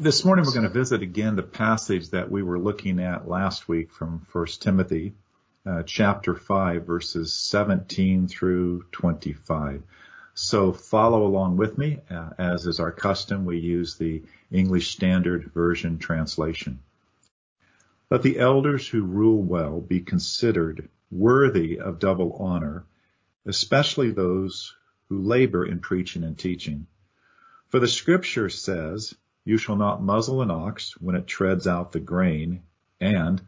This morning we're going to visit again the passage that we were looking at last week from 1 Timothy uh, chapter 5 verses 17 through 25. So follow along with me. Uh, as is our custom, we use the English Standard Version translation. Let the elders who rule well be considered worthy of double honor, especially those who labor in preaching and teaching. For the scripture says, you shall not muzzle an ox when it treads out the grain, and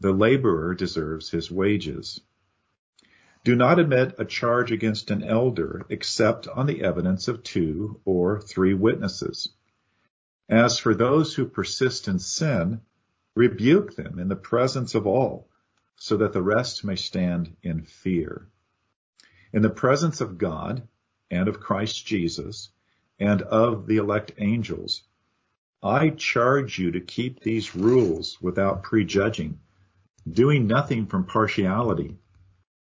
the laborer deserves his wages. Do not admit a charge against an elder except on the evidence of two or three witnesses. As for those who persist in sin, rebuke them in the presence of all, so that the rest may stand in fear. In the presence of God and of Christ Jesus and of the elect angels, I charge you to keep these rules without prejudging, doing nothing from partiality.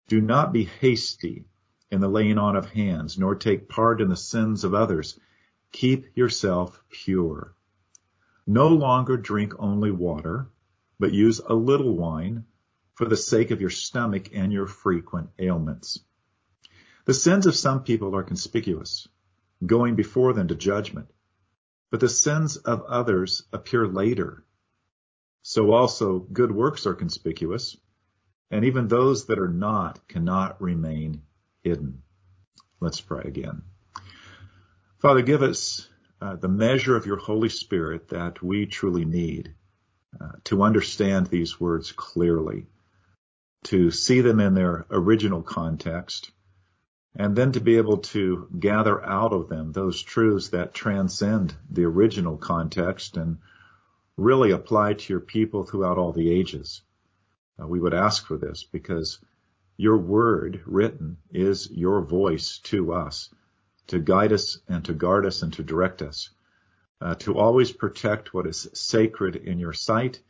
Do not be hasty in the laying on of hands, nor take part in the sins of others. Keep yourself pure. No longer drink only water, but use a little wine for the sake of your stomach and your frequent ailments. The sins of some people are conspicuous, going before them to judgment but the sins of others appear later. So also good works are conspicuous, and even those that are not cannot remain hidden. Let's pray again. Father, give us uh, the measure of your Holy Spirit that we truly need uh, to understand these words clearly, to see them in their original context, and then to be able to gather out of them those truths that transcend the original context and really apply to your people throughout all the ages. Uh, we would ask for this because your word written is your voice to us to guide us and to guard us and to direct us, uh, to always protect what is sacred in your sight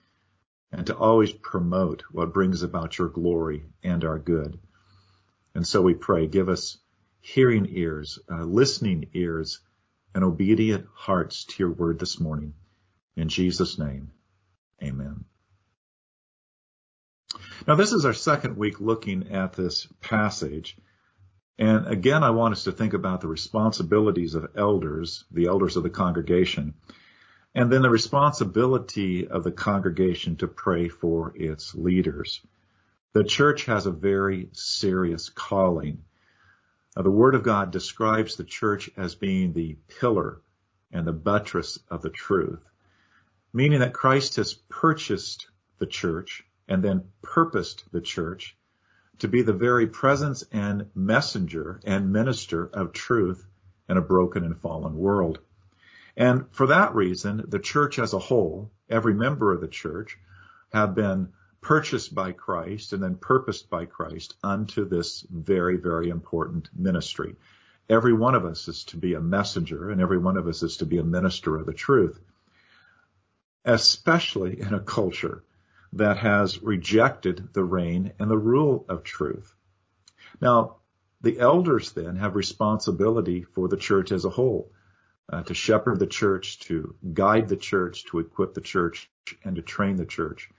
and to always promote what brings about your glory and our good. And so we pray, give us hearing ears, uh, listening ears, and obedient hearts to your word this morning. In Jesus' name, amen. Now, this is our second week looking at this passage. And again, I want us to think about the responsibilities of elders, the elders of the congregation, and then the responsibility of the congregation to pray for its leaders. The church has a very serious calling. Now, the Word of God describes the church as being the pillar and the buttress of the truth, meaning that Christ has purchased the church and then purposed the church to be the very presence and messenger and minister of truth in a broken and fallen world. And for that reason, the church as a whole, every member of the church, have been purchased by Christ and then purposed by Christ unto this very, very important ministry. Every one of us is to be a messenger and every one of us is to be a minister of the truth, especially in a culture that has rejected the reign and the rule of truth. Now, the elders then have responsibility for the church as a whole, uh, to shepherd the church, to guide the church, to equip the church, and to train the church.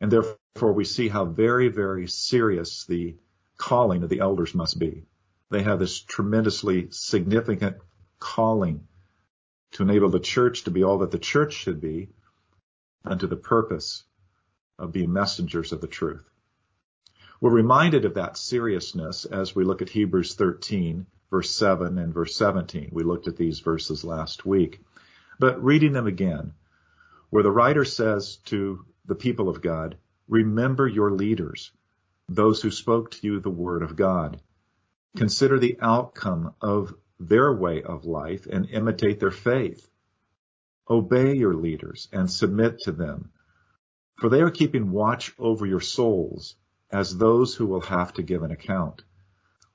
And therefore we see how very, very serious the calling of the elders must be. They have this tremendously significant calling to enable the church to be all that the church should be unto the purpose of being messengers of the truth. We're reminded of that seriousness as we look at Hebrews 13, verse 7 and verse 17. We looked at these verses last week. But reading them again, where the writer says to the people of God, remember your leaders, those who spoke to you the word of God. Consider the outcome of their way of life and imitate their faith. Obey your leaders and submit to them, for they are keeping watch over your souls as those who will have to give an account.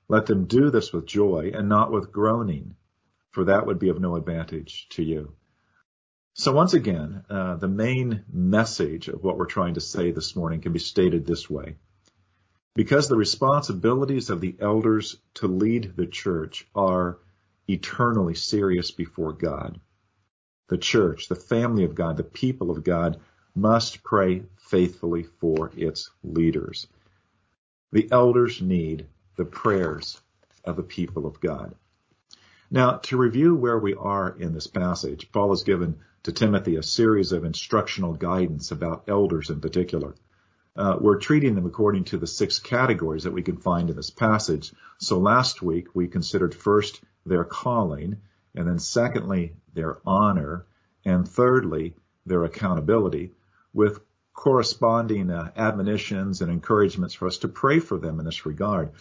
Let them do this with joy and not with groaning, for that would be of no advantage to you. So once again, uh, the main message of what we're trying to say this morning can be stated this way. Because the responsibilities of the elders to lead the church are eternally serious before God. the church, the family of God, the people of God must pray faithfully for its leaders. The elders need the prayers of the people of God. Now, to review where we are in this passage, Paul has given to Timothy a series of instructional guidance about elders in particular. Uh, we're treating them according to the six categories that we can find in this passage. So last week we considered first their calling, and then secondly their honor, and thirdly their accountability, with corresponding uh, admonitions and encouragements for us to pray for them in this regard.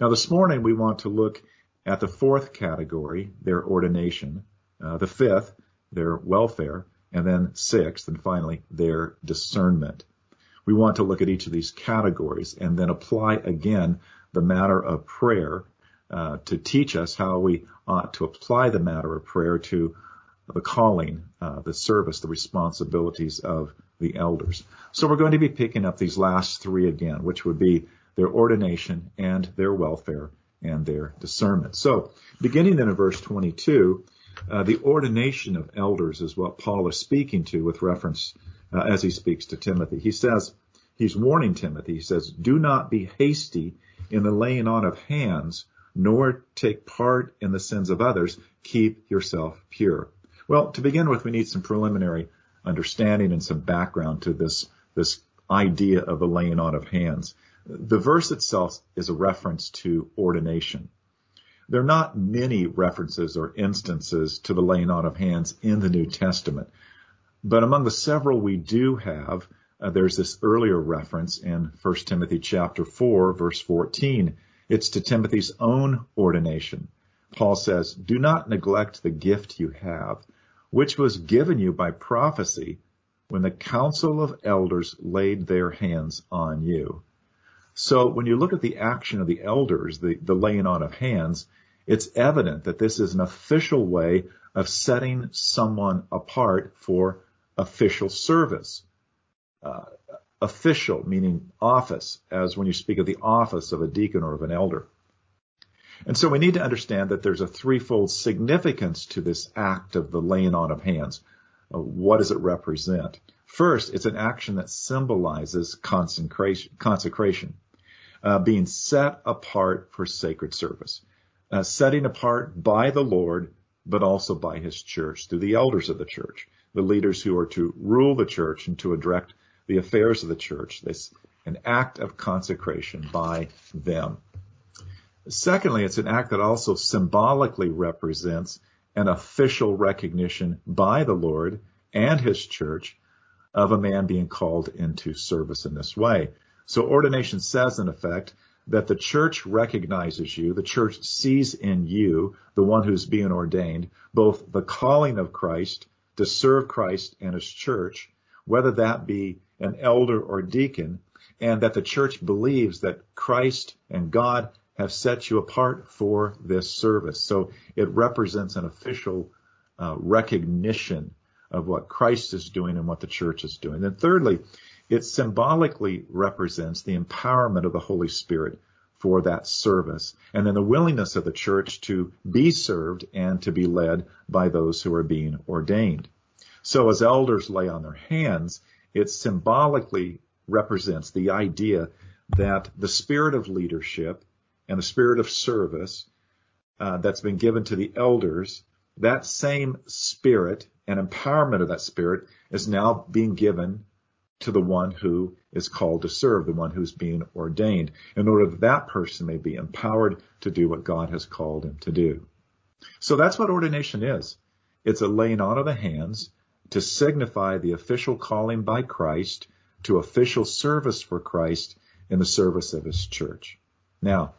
Now this morning we want to look at the fourth category, their ordination, uh, the fifth, their welfare, and then sixth and finally their discernment. We want to look at each of these categories and then apply again the matter of prayer uh, to teach us how we ought to apply the matter of prayer to the calling, uh, the service, the responsibilities of the elders. So we're going to be picking up these last three again, which would be their ordination and their welfare and their discernment. So beginning then in verse 22, uh, the ordination of elders is what Paul is speaking to with reference uh, as he speaks to Timothy. He says, he's warning Timothy, he says, do not be hasty in the laying on of hands, nor take part in the sins of others. Keep yourself pure. Well, to begin with, we need some preliminary understanding and some background to this, this idea of the laying on of hands. The verse itself is a reference to ordination. There are not many references or instances to the laying on of hands in the New Testament. But among the several we do have, uh, there's this earlier reference in 1 Timothy chapter 4 verse 14. It's to Timothy's own ordination. Paul says, do not neglect the gift you have, which was given you by prophecy when the council of elders laid their hands on you. So when you look at the action of the elders, the, the laying on of hands, it's evident that this is an official way of setting someone apart for official service. Uh, official meaning office, as when you speak of the office of a deacon or of an elder. And so we need to understand that there's a threefold significance to this act of the laying on of hands. Uh, what does it represent? First, it's an action that symbolizes consecration, consecration uh, being set apart for sacred service, uh, setting apart by the Lord, but also by His church through the elders of the church, the leaders who are to rule the church and to direct the affairs of the church. This an act of consecration by them. Secondly, it's an act that also symbolically represents an official recognition by the Lord and His church of a man being called into service in this way. So ordination says, in effect, that the church recognizes you, the church sees in you, the one who's being ordained, both the calling of Christ to serve Christ and his church, whether that be an elder or deacon, and that the church believes that Christ and God have set you apart for this service. So it represents an official uh, recognition of what Christ is doing and what the church is doing. And thirdly, it symbolically represents the empowerment of the Holy Spirit for that service and then the willingness of the church to be served and to be led by those who are being ordained. So as elders lay on their hands, it symbolically represents the idea that the spirit of leadership and the spirit of service uh, that's been given to the elders, that same spirit and empowerment of that spirit is now being given to the one who is called to serve, the one who's being ordained, in order that that person may be empowered to do what God has called him to do. So that's what ordination is. It's a laying on of the hands to signify the official calling by Christ to official service for Christ in the service of his church. Now,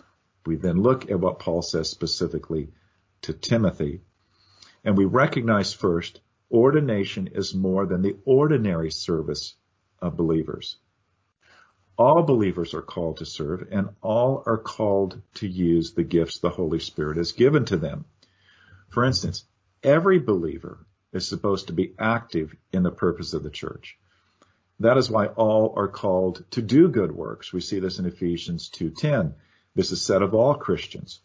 we then look at what Paul says specifically to Timothy, and we recognize first ordination is more than the ordinary service of believers. All believers are called to serve and all are called to use the gifts the Holy Spirit has given to them. For instance, every believer is supposed to be active in the purpose of the church. That is why all are called to do good works. We see this in Ephesians 2.10. This is said of all Christians.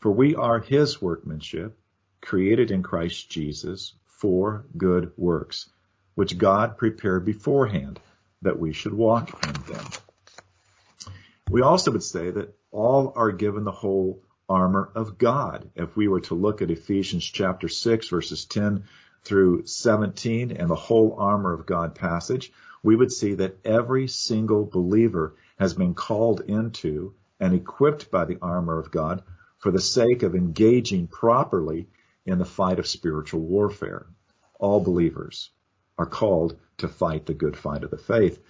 For we are his workmanship, created in Christ Jesus for good works, which God prepared beforehand that we should walk in them. We also would say that all are given the whole armor of God. If we were to look at Ephesians chapter 6 verses 10 through 17 and the whole armor of God passage, we would see that every single believer has been called into and equipped by the armor of God for the sake of engaging properly in the fight of spiritual warfare. All believers are called to fight the good fight of the faith.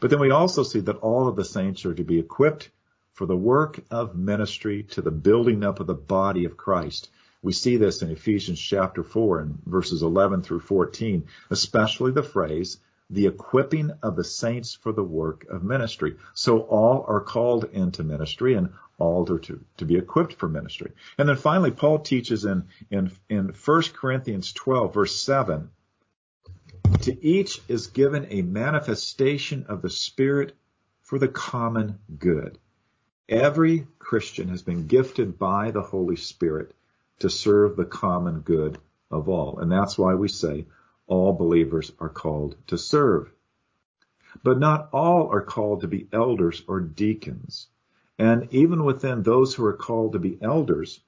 But then we also see that all of the saints are to be equipped for the work of ministry to the building up of the body of Christ. We see this in Ephesians chapter 4 and verses 11 through 14, especially the phrase, the equipping of the saints for the work of ministry. So all are called into ministry and all are to, to be equipped for ministry. And then finally, Paul teaches in, in, in 1 Corinthians 12 verse 7, to each is given a manifestation of the Spirit for the common good. Every Christian has been gifted by the Holy Spirit to serve the common good of all. And that's why we say all believers are called to serve. But not all are called to be elders or deacons. And even within those who are called to be elders,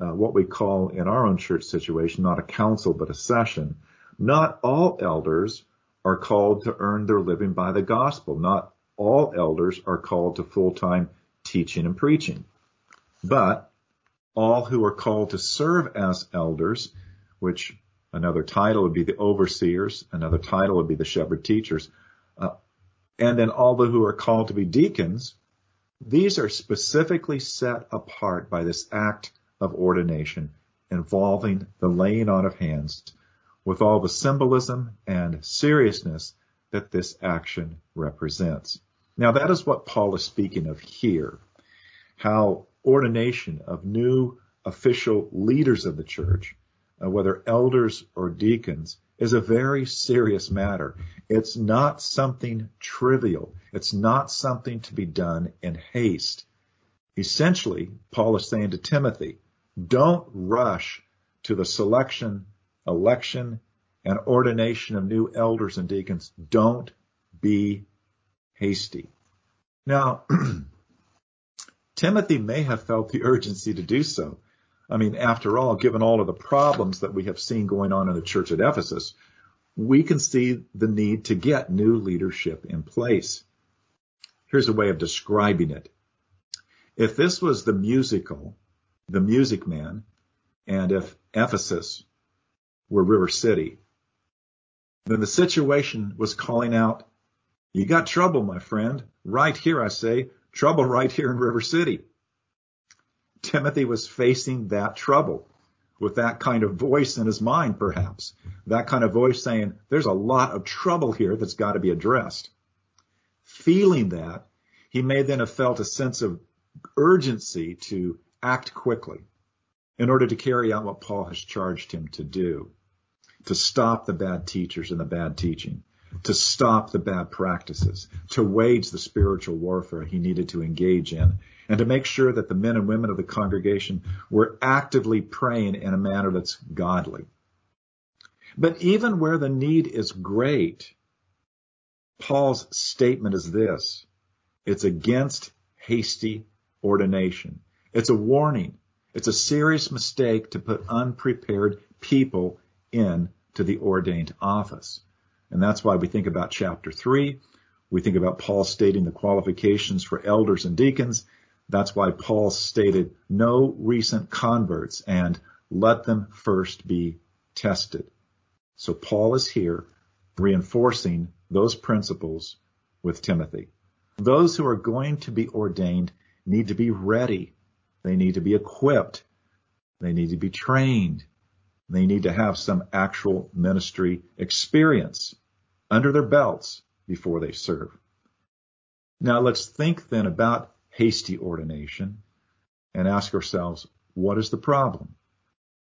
uh, what we call in our own church situation, not a council, but a session, not all elders are called to earn their living by the gospel. Not all elders are called to full-time teaching and preaching. But all who are called to serve as elders, which another title would be the overseers, another title would be the shepherd teachers, uh, and then all who are called to be deacons, these are specifically set apart by this act of ordination involving the laying on of hands with all the symbolism and seriousness that this action represents. Now that is what Paul is speaking of here. How ordination of new official leaders of the church, uh, whether elders or deacons, is a very serious matter. It's not something trivial. It's not something to be done in haste. Essentially, Paul is saying to Timothy, don't rush to the selection, election, and ordination of new elders and deacons. Don't be hasty. Now, Timothy may have felt the urgency to do so. I mean, after all, given all of the problems that we have seen going on in the church at Ephesus, we can see the need to get new leadership in place. Here's a way of describing it. If this was the musical, the music man, and if Ephesus were River City, then the situation was calling out, you got trouble, my friend. Right here, I say, trouble right here in River City. Timothy was facing that trouble with that kind of voice in his mind, perhaps. That kind of voice saying, there's a lot of trouble here that's got to be addressed. Feeling that, he may then have felt a sense of urgency to act quickly in order to carry out what Paul has charged him to do to stop the bad teachers and the bad teaching, to stop the bad practices, to wage the spiritual warfare he needed to engage in, and to make sure that the men and women of the congregation were actively praying in a manner that's godly. But even where the need is great, Paul's statement is this. It's against hasty ordination. It's a warning. It's a serious mistake to put unprepared people in to the ordained office. And that's why we think about chapter three. We think about Paul stating the qualifications for elders and deacons. That's why Paul stated no recent converts and let them first be tested. So Paul is here reinforcing those principles with Timothy. Those who are going to be ordained need to be ready. They need to be equipped. They need to be trained. They need to have some actual ministry experience under their belts before they serve. Now let's think then about hasty ordination and ask ourselves, what is the problem?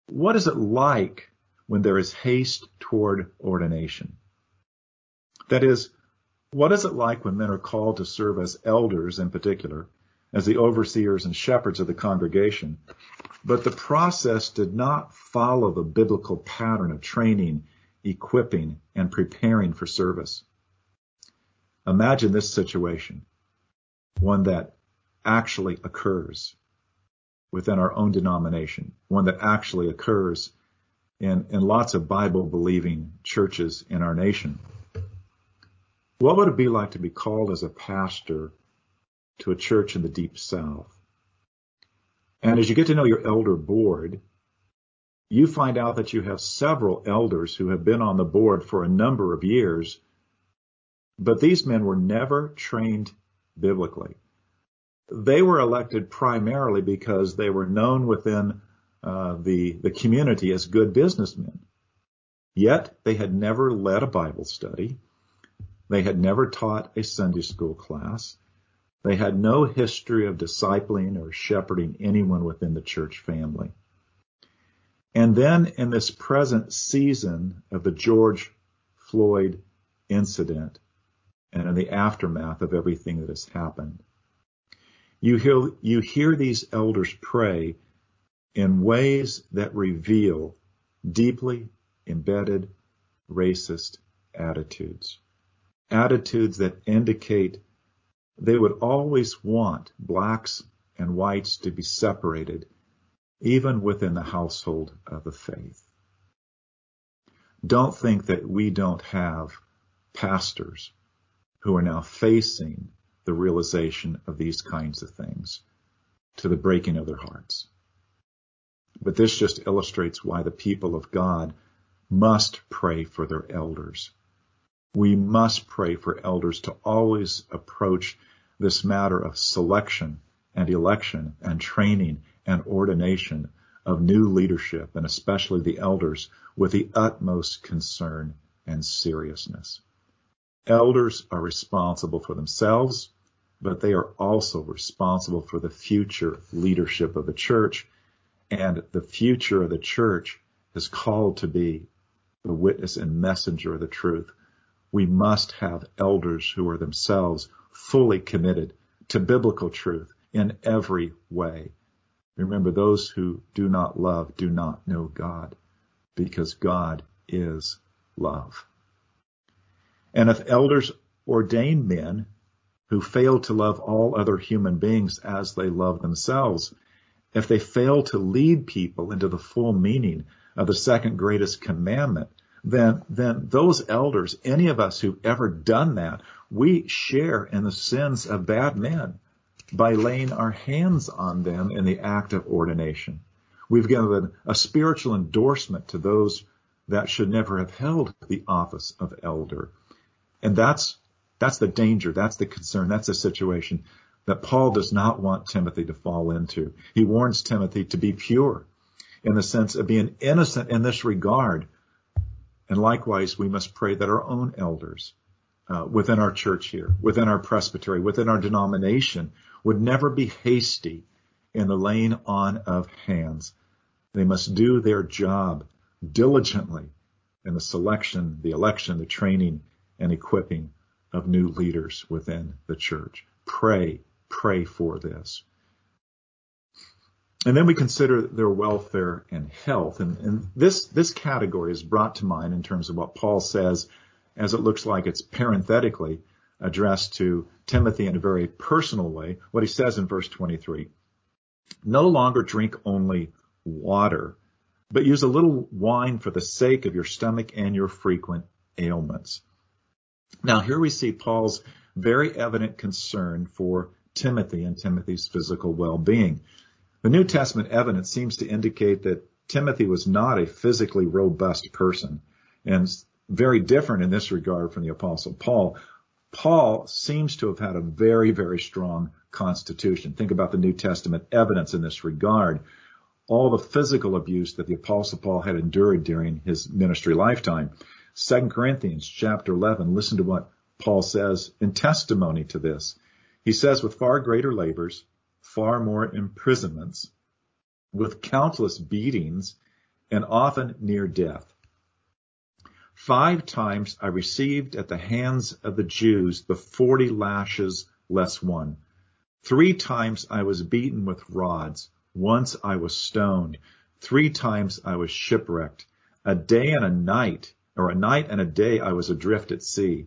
What is it like when there is haste toward ordination? That is, what is it like when men are called to serve as elders in particular, as the overseers and shepherds of the congregation. But the process did not follow the biblical pattern of training, equipping, and preparing for service. Imagine this situation, one that actually occurs within our own denomination, one that actually occurs in, in lots of Bible believing churches in our nation. What would it be like to be called as a pastor to a church in the deep south? And as you get to know your elder board, you find out that you have several elders who have been on the board for a number of years, but these men were never trained biblically. They were elected primarily because they were known within uh, the, the community as good businessmen. Yet they had never led a Bible study. They had never taught a Sunday school class. They had no history of discipling or shepherding anyone within the church family. And then in this present season of the George Floyd incident and in the aftermath of everything that has happened, you hear, you hear these elders pray in ways that reveal deeply embedded racist attitudes attitudes that indicate they would always want blacks and whites to be separated, even within the household of the faith. Don't think that we don't have pastors who are now facing the realization of these kinds of things to the breaking of their hearts. But this just illustrates why the people of God must pray for their elders we must pray for elders to always approach this matter of selection and election and training and ordination of new leadership and especially the elders with the utmost concern and seriousness. Elders are responsible for themselves, but they are also responsible for the future leadership of the church and the future of the church is called to be the witness and messenger of the truth we must have elders who are themselves fully committed to biblical truth in every way. Remember, those who do not love do not know God because God is love. And if elders ordain men who fail to love all other human beings as they love themselves, if they fail to lead people into the full meaning of the second greatest commandment, then, then those elders, any of us who've ever done that, we share in the sins of bad men by laying our hands on them in the act of ordination. We've given a spiritual endorsement to those that should never have held the office of elder. And that's, that's the danger. That's the concern. That's the situation that Paul does not want Timothy to fall into. He warns Timothy to be pure in the sense of being innocent in this regard and likewise, we must pray that our own elders uh, within our church here, within our presbytery, within our denomination would never be hasty in the laying on of hands. They must do their job diligently in the selection, the election, the training, and equipping of new leaders within the church. Pray, pray for this. And then we consider their welfare and health. And, and, this, this category is brought to mind in terms of what Paul says, as it looks like it's parenthetically addressed to Timothy in a very personal way. What he says in verse 23. No longer drink only water, but use a little wine for the sake of your stomach and your frequent ailments. Now here we see Paul's very evident concern for Timothy and Timothy's physical well-being. The New Testament evidence seems to indicate that Timothy was not a physically robust person and very different in this regard from the apostle Paul. Paul seems to have had a very, very strong constitution. Think about the New Testament evidence in this regard. All the physical abuse that the apostle Paul had endured during his ministry lifetime. 2 Corinthians chapter 11, listen to what Paul says in testimony to this. He says, with far greater labors, far more imprisonments, with countless beatings, and often near death. Five times I received at the hands of the Jews the forty lashes less one. Three times I was beaten with rods. Once I was stoned. Three times I was shipwrecked. A day and a night, or a night and a day I was adrift at sea.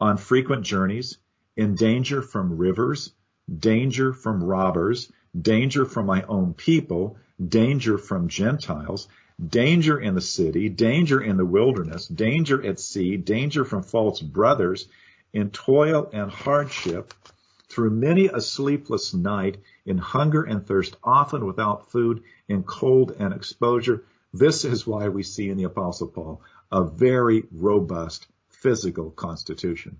On frequent journeys, in danger from rivers, danger from robbers, danger from my own people, danger from Gentiles, danger in the city, danger in the wilderness, danger at sea, danger from false brothers, in toil and hardship, through many a sleepless night, in hunger and thirst, often without food, in cold and exposure. This is why we see in the Apostle Paul a very robust physical constitution.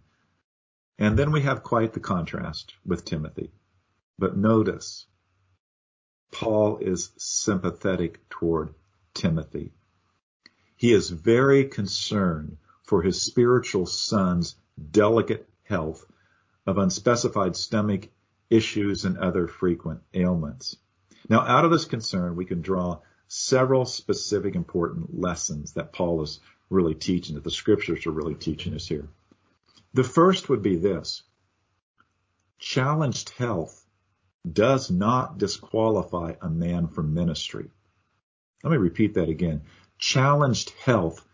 And then we have quite the contrast with Timothy. But notice, Paul is sympathetic toward Timothy. He is very concerned for his spiritual son's delicate health of unspecified stomach issues and other frequent ailments. Now, out of this concern, we can draw several specific important lessons that Paul is really teaching, that the scriptures are really teaching us here. The first would be this. Challenged health does not disqualify a man from ministry. Let me repeat that again. Challenged health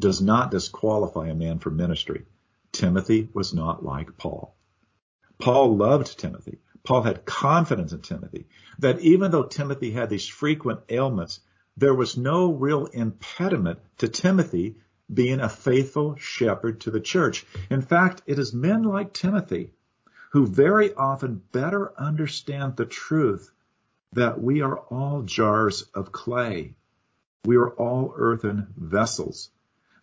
does not disqualify a man from ministry. Timothy was not like Paul. Paul loved Timothy. Paul had confidence in Timothy that even though Timothy had these frequent ailments, there was no real impediment to Timothy being a faithful shepherd to the church. In fact, it is men like Timothy who very often better understand the truth that we are all jars of clay. We are all earthen vessels.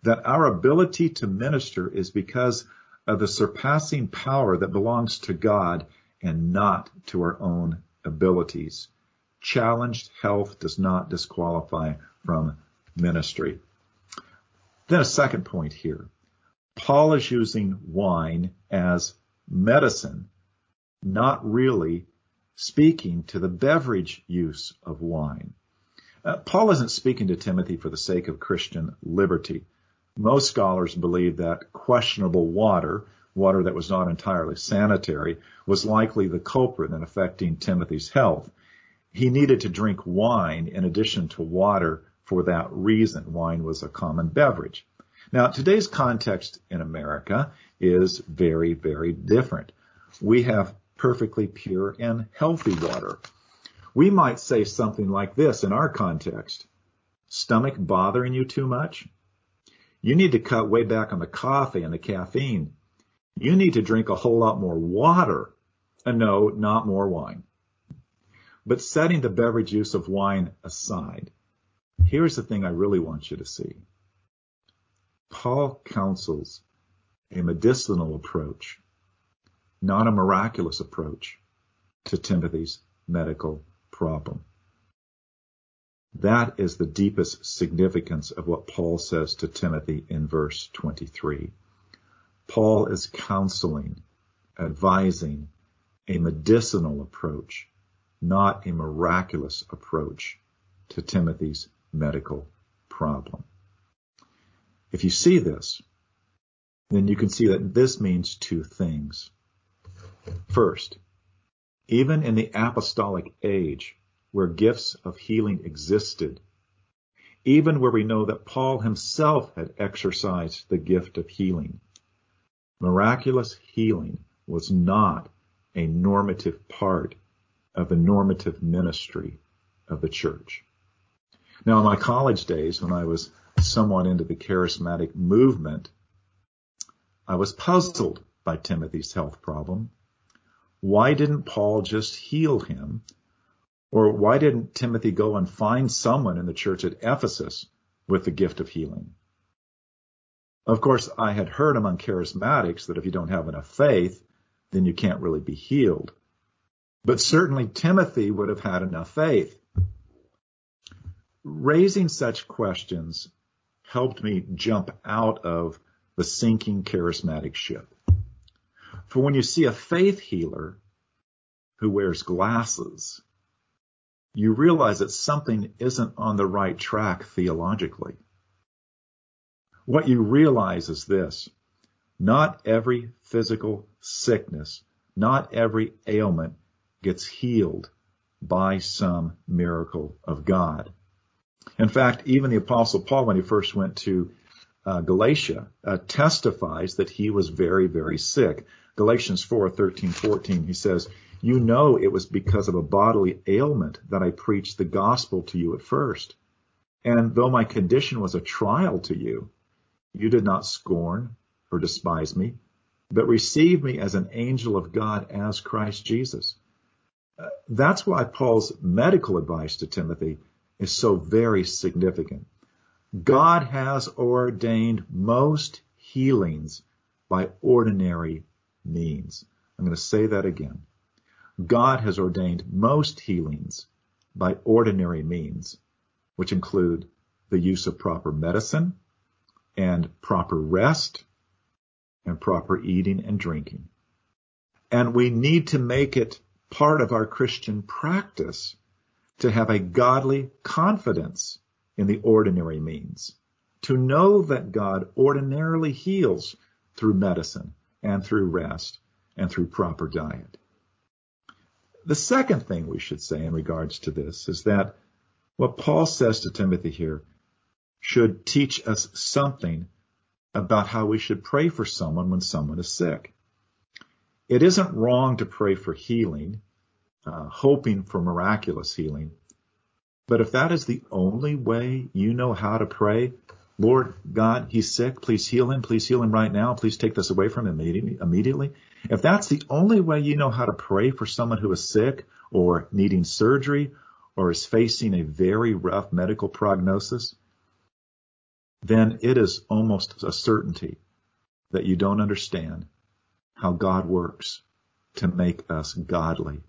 That our ability to minister is because of the surpassing power that belongs to God and not to our own abilities. Challenged health does not disqualify from ministry. Then a second point here. Paul is using wine as medicine, not really speaking to the beverage use of wine. Uh, Paul isn't speaking to Timothy for the sake of Christian liberty. Most scholars believe that questionable water, water that was not entirely sanitary, was likely the culprit in affecting Timothy's health. He needed to drink wine in addition to water for that reason. Wine was a common beverage. Now, today's context in America is very, very different. We have perfectly pure and healthy water. We might say something like this in our context. Stomach bothering you too much? You need to cut way back on the coffee and the caffeine. You need to drink a whole lot more water. And no, not more wine. But setting the beverage use of wine aside, here's the thing I really want you to see. Paul counsels a medicinal approach, not a miraculous approach to Timothy's medical problem. That is the deepest significance of what Paul says to Timothy in verse 23. Paul is counseling, advising a medicinal approach, not a miraculous approach to Timothy's medical problem. If you see this, then you can see that this means two things. First, even in the apostolic age, where gifts of healing existed, even where we know that Paul himself had exercised the gift of healing. Miraculous healing was not a normative part of the normative ministry of the church. Now, in my college days, when I was somewhat into the charismatic movement, I was puzzled by Timothy's health problem. Why didn't Paul just heal him or why didn't Timothy go and find someone in the church at Ephesus with the gift of healing? Of course, I had heard among charismatics that if you don't have enough faith, then you can't really be healed. But certainly Timothy would have had enough faith. Raising such questions helped me jump out of the sinking charismatic ship. For when you see a faith healer who wears glasses you realize that something isn't on the right track theologically. What you realize is this. Not every physical sickness, not every ailment gets healed by some miracle of God. In fact, even the apostle Paul, when he first went to uh, Galatia, uh, testifies that he was very, very sick. Galatians 4, 13, 14, he says, you know it was because of a bodily ailment that I preached the gospel to you at first. And though my condition was a trial to you, you did not scorn or despise me, but received me as an angel of God as Christ Jesus. Uh, that's why Paul's medical advice to Timothy is so very significant. God has ordained most healings by ordinary means. I'm going to say that again. God has ordained most healings by ordinary means, which include the use of proper medicine and proper rest and proper eating and drinking. And we need to make it part of our Christian practice to have a godly confidence in the ordinary means, to know that God ordinarily heals through medicine and through rest and through proper diet. The second thing we should say in regards to this is that what Paul says to Timothy here should teach us something about how we should pray for someone when someone is sick. It isn't wrong to pray for healing, uh, hoping for miraculous healing. But if that is the only way you know how to pray, Lord God, he's sick. Please heal him. Please heal him right now. Please take this away from him immediately. If that's the only way you know how to pray for someone who is sick or needing surgery or is facing a very rough medical prognosis, then it is almost a certainty that you don't understand how God works to make us godly,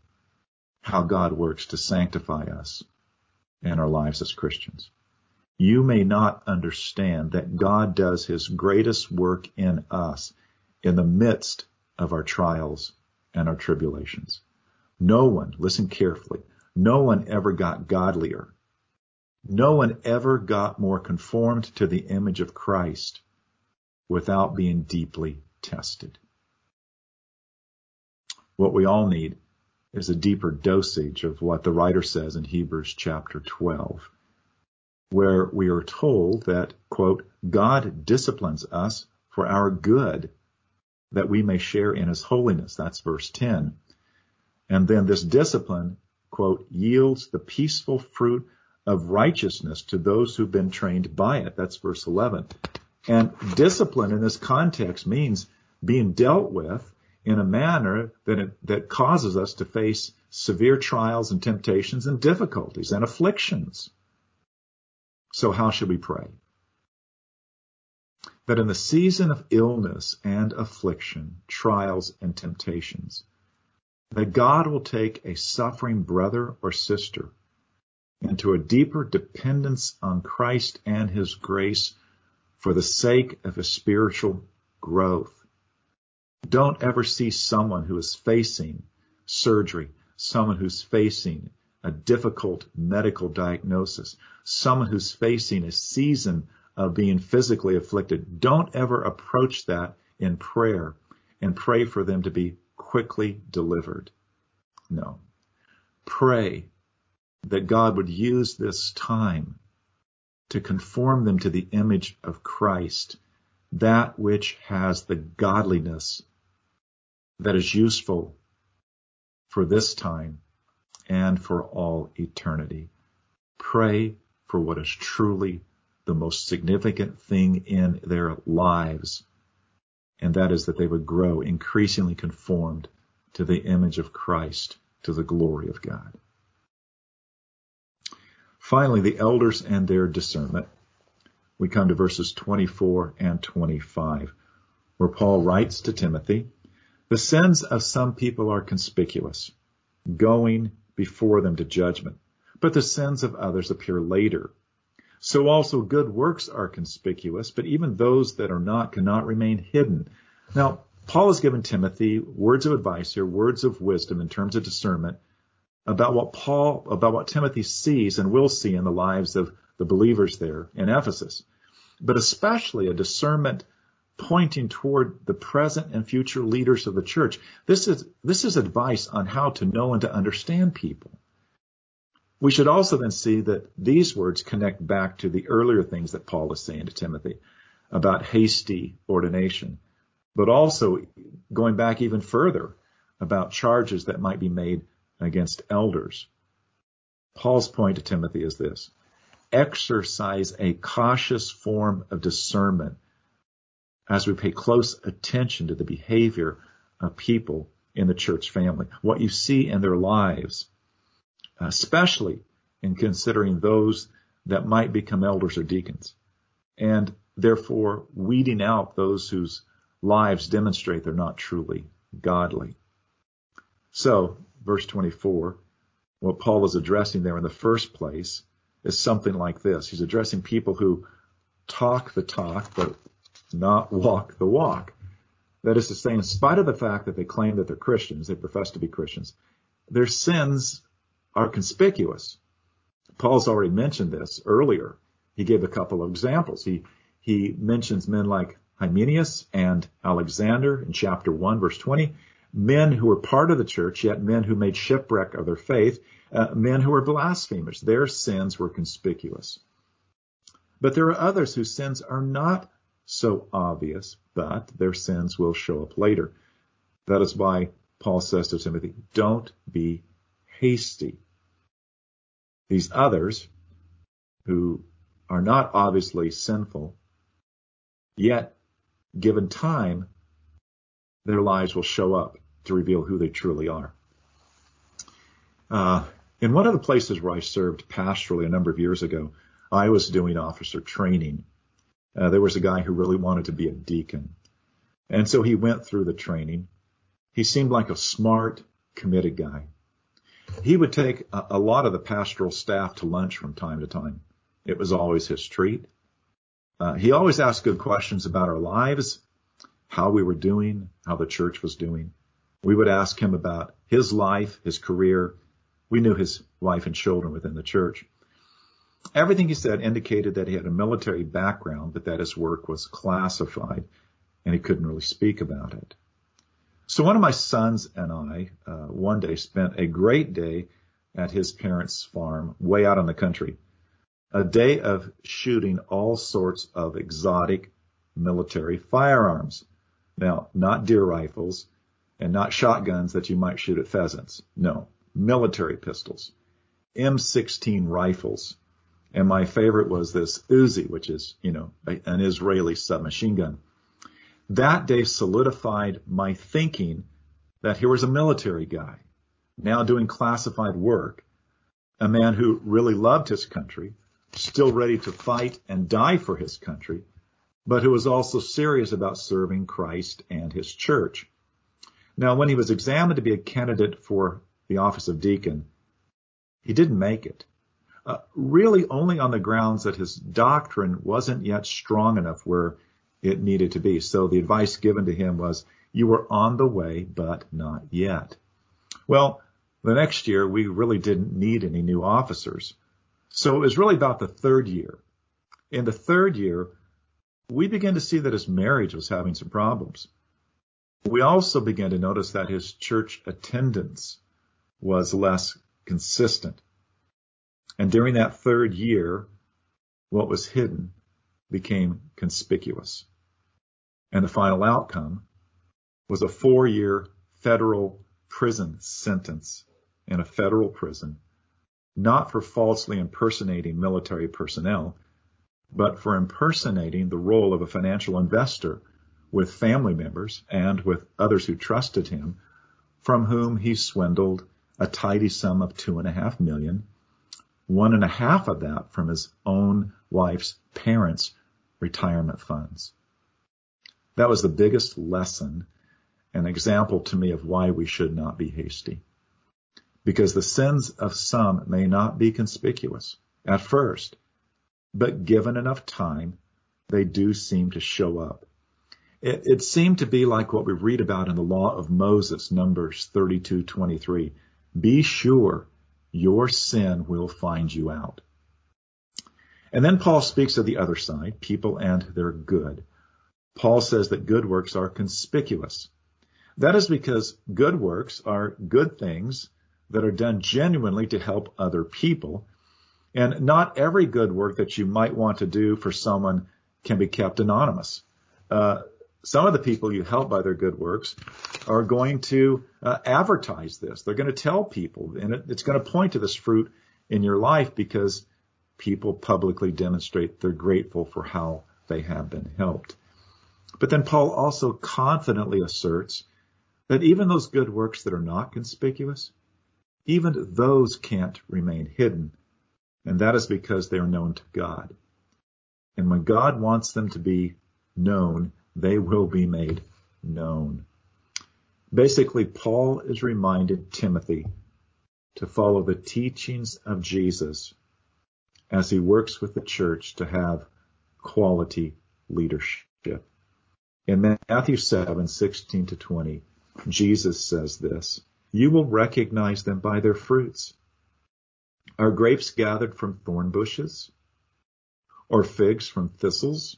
how God works to sanctify us in our lives as Christians. You may not understand that God does his greatest work in us in the midst of our trials and our tribulations. No one, listen carefully, no one ever got godlier no one ever got more conformed to the image of Christ without being deeply tested. What we all need is a deeper dosage of what the writer says in Hebrews chapter 12, where we are told that, quote, God disciplines us for our good, that we may share in his holiness. That's verse 10. And then this discipline, quote, yields the peaceful fruit of righteousness to those who've been trained by it. That's verse 11. And discipline in this context means being dealt with in a manner that it, that causes us to face severe trials and temptations and difficulties and afflictions. So how should we pray? That in the season of illness and affliction, trials and temptations, that God will take a suffering brother or sister into a deeper dependence on Christ and His grace for the sake of His spiritual growth. Don't ever see someone who is facing surgery, someone who's facing a difficult medical diagnosis, someone who's facing a season of being physically afflicted. Don't ever approach that in prayer and pray for them to be quickly delivered. No. Pray that God would use this time to conform them to the image of Christ, that which has the godliness that is useful for this time and for all eternity. Pray for what is truly the most significant thing in their lives, and that is that they would grow increasingly conformed to the image of Christ, to the glory of God. Finally, the elders and their discernment. We come to verses 24 and 25, where Paul writes to Timothy, the sins of some people are conspicuous, going before them to judgment, but the sins of others appear later. So also good works are conspicuous, but even those that are not cannot remain hidden. Now, Paul has given Timothy words of advice here, words of wisdom in terms of discernment about what Paul, about what Timothy sees and will see in the lives of the believers there in Ephesus, but especially a discernment pointing toward the present and future leaders of the church. This is, this is advice on how to know and to understand people. We should also then see that these words connect back to the earlier things that Paul is saying to Timothy about hasty ordination, but also going back even further about charges that might be made against elders. Paul's point to Timothy is this. Exercise a cautious form of discernment as we pay close attention to the behavior of people in the church family, what you see in their lives, especially in considering those that might become elders or deacons, and therefore weeding out those whose lives demonstrate they're not truly godly. So, verse 24, what Paul is addressing there in the first place is something like this. He's addressing people who talk the talk, but not walk the walk. That is to say, in spite of the fact that they claim that they're Christians, they profess to be Christians, their sins are conspicuous. Paul's already mentioned this earlier. He gave a couple of examples. He, he mentions men like Hymenaeus and Alexander in chapter 1 verse 20, men who were part of the church, yet men who made shipwreck of their faith, uh, men who were blasphemers. Their sins were conspicuous. But there are others whose sins are not so obvious, but their sins will show up later. That is why Paul says to Timothy, don't be hasty. These others who are not obviously sinful, yet given time, their lives will show up to reveal who they truly are. Uh, in one of the places where I served pastorally a number of years ago, I was doing officer training. Uh, there was a guy who really wanted to be a deacon. And so he went through the training. He seemed like a smart, committed guy. He would take a, a lot of the pastoral staff to lunch from time to time. It was always his treat. Uh, he always asked good questions about our lives, how we were doing, how the church was doing. We would ask him about his life, his career. We knew his wife and children within the church. Everything he said indicated that he had a military background, but that his work was classified and he couldn't really speak about it. So one of my sons and I, uh, one day spent a great day at his parents' farm way out in the country. A day of shooting all sorts of exotic military firearms. Now, not deer rifles and not shotguns that you might shoot at pheasants. No, military pistols, M16 rifles. And my favorite was this Uzi, which is, you know, an Israeli submachine gun. That day solidified my thinking that here was a military guy now doing classified work, a man who really loved his country, still ready to fight and die for his country, but who was also serious about serving Christ and his church. Now, when he was examined to be a candidate for the office of deacon, he didn't make it. Uh, really only on the grounds that his doctrine wasn't yet strong enough where it needed to be. So the advice given to him was, you were on the way, but not yet. Well, the next year we really didn't need any new officers. So it was really about the third year. In the third year, we began to see that his marriage was having some problems. We also began to notice that his church attendance was less consistent. And during that third year, what was hidden became conspicuous. And the final outcome was a four year federal prison sentence in a federal prison, not for falsely impersonating military personnel, but for impersonating the role of a financial investor with family members and with others who trusted him, from whom he swindled a tidy sum of two and a half million, one and a half of that from his own wife's parents' retirement funds. That was the biggest lesson, an example to me of why we should not be hasty. Because the sins of some may not be conspicuous at first, but given enough time, they do seem to show up. It, it seemed to be like what we read about in the law of Moses, Numbers 32:23. Be sure your sin will find you out. And then Paul speaks of the other side, people and their good. Paul says that good works are conspicuous. That is because good works are good things that are done genuinely to help other people. And not every good work that you might want to do for someone can be kept anonymous. Uh, some of the people you help by their good works are going to uh, advertise this. They're going to tell people, and it, it's going to point to this fruit in your life because people publicly demonstrate they're grateful for how they have been helped. But then Paul also confidently asserts that even those good works that are not conspicuous, even those can't remain hidden. And that is because they are known to God. And when God wants them to be known, they will be made known. Basically, Paul is reminded Timothy to follow the teachings of Jesus as he works with the church to have quality leadership. In Matthew 7, 16 to 20, Jesus says this, you will recognize them by their fruits. Are grapes gathered from thorn bushes or figs from thistles?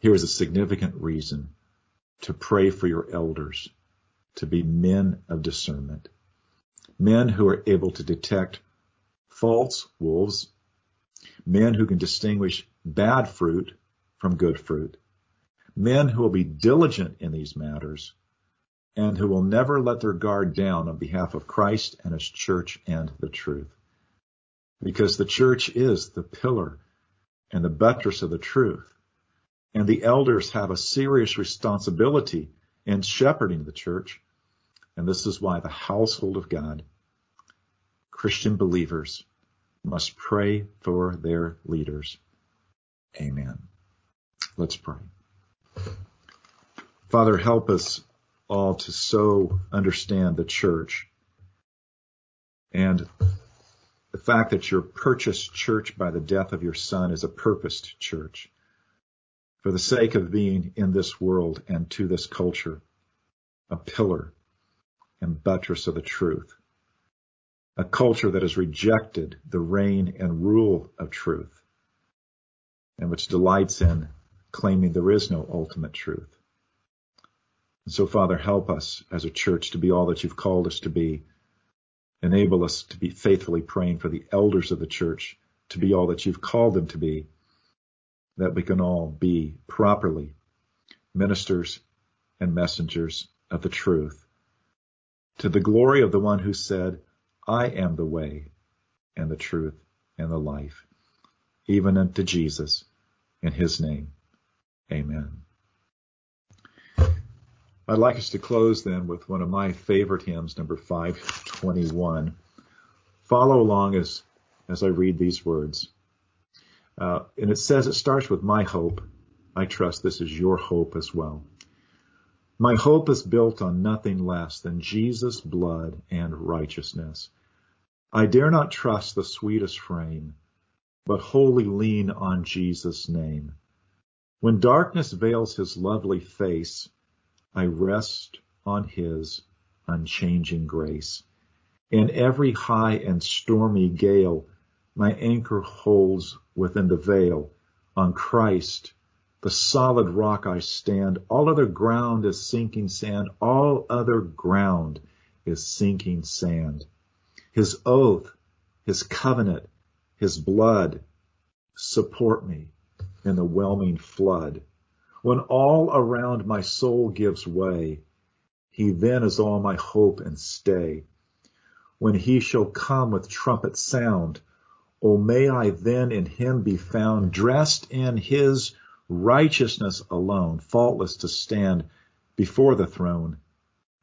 Here's a significant reason to pray for your elders to be men of discernment, men who are able to detect false wolves, men who can distinguish bad fruit from good fruit, men who will be diligent in these matters, and who will never let their guard down on behalf of Christ and his church and the truth. Because the church is the pillar and the buttress of the truth. And the elders have a serious responsibility in shepherding the church. And this is why the household of God, Christian believers, must pray for their leaders. Amen. Let's pray. Father, help us all to so understand the church and the fact that your purchased church by the death of your son is a purposed church for the sake of being in this world and to this culture, a pillar and buttress of the truth, a culture that has rejected the reign and rule of truth, and which delights in claiming there is no ultimate truth. And so, Father, help us as a church to be all that you've called us to be. Enable us to be faithfully praying for the elders of the church to be all that you've called them to be that we can all be properly ministers and messengers of the truth to the glory of the one who said, I am the way and the truth and the life, even unto Jesus in his name. Amen. I'd like us to close then with one of my favorite hymns, number 521. Follow along as, as I read these words. Uh, and it says it starts with my hope. I trust this is your hope as well. My hope is built on nothing less than Jesus' blood and righteousness. I dare not trust the sweetest frame, but wholly lean on Jesus' name. When darkness veils his lovely face, I rest on his unchanging grace. In every high and stormy gale, my anchor holds within the veil. On Christ, the solid rock I stand. All other ground is sinking sand. All other ground is sinking sand. His oath, his covenant, his blood support me in the whelming flood. When all around my soul gives way, he then is all my hope and stay. When he shall come with trumpet sound, O may I then in him be found, dressed in his righteousness alone, faultless to stand before the throne.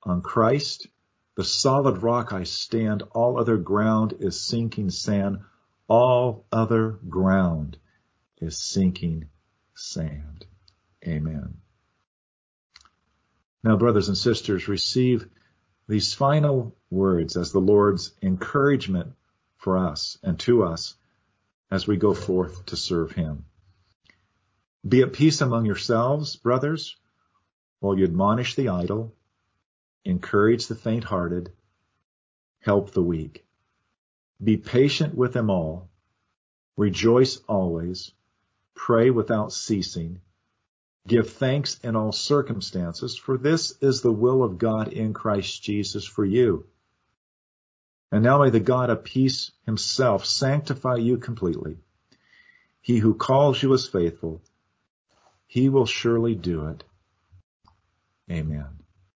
On Christ, the solid rock I stand, all other ground is sinking sand, all other ground is sinking sand. Amen. Now, brothers and sisters, receive these final words as the Lord's encouragement for us and to us as we go forth to serve Him. Be at peace among yourselves, brothers, while you admonish the idle, encourage the faint hearted, help the weak. Be patient with them all, rejoice always, pray without ceasing, Give thanks in all circumstances, for this is the will of God in Christ Jesus for you. And now may the God of peace himself sanctify you completely. He who calls you is faithful. He will surely do it. Amen.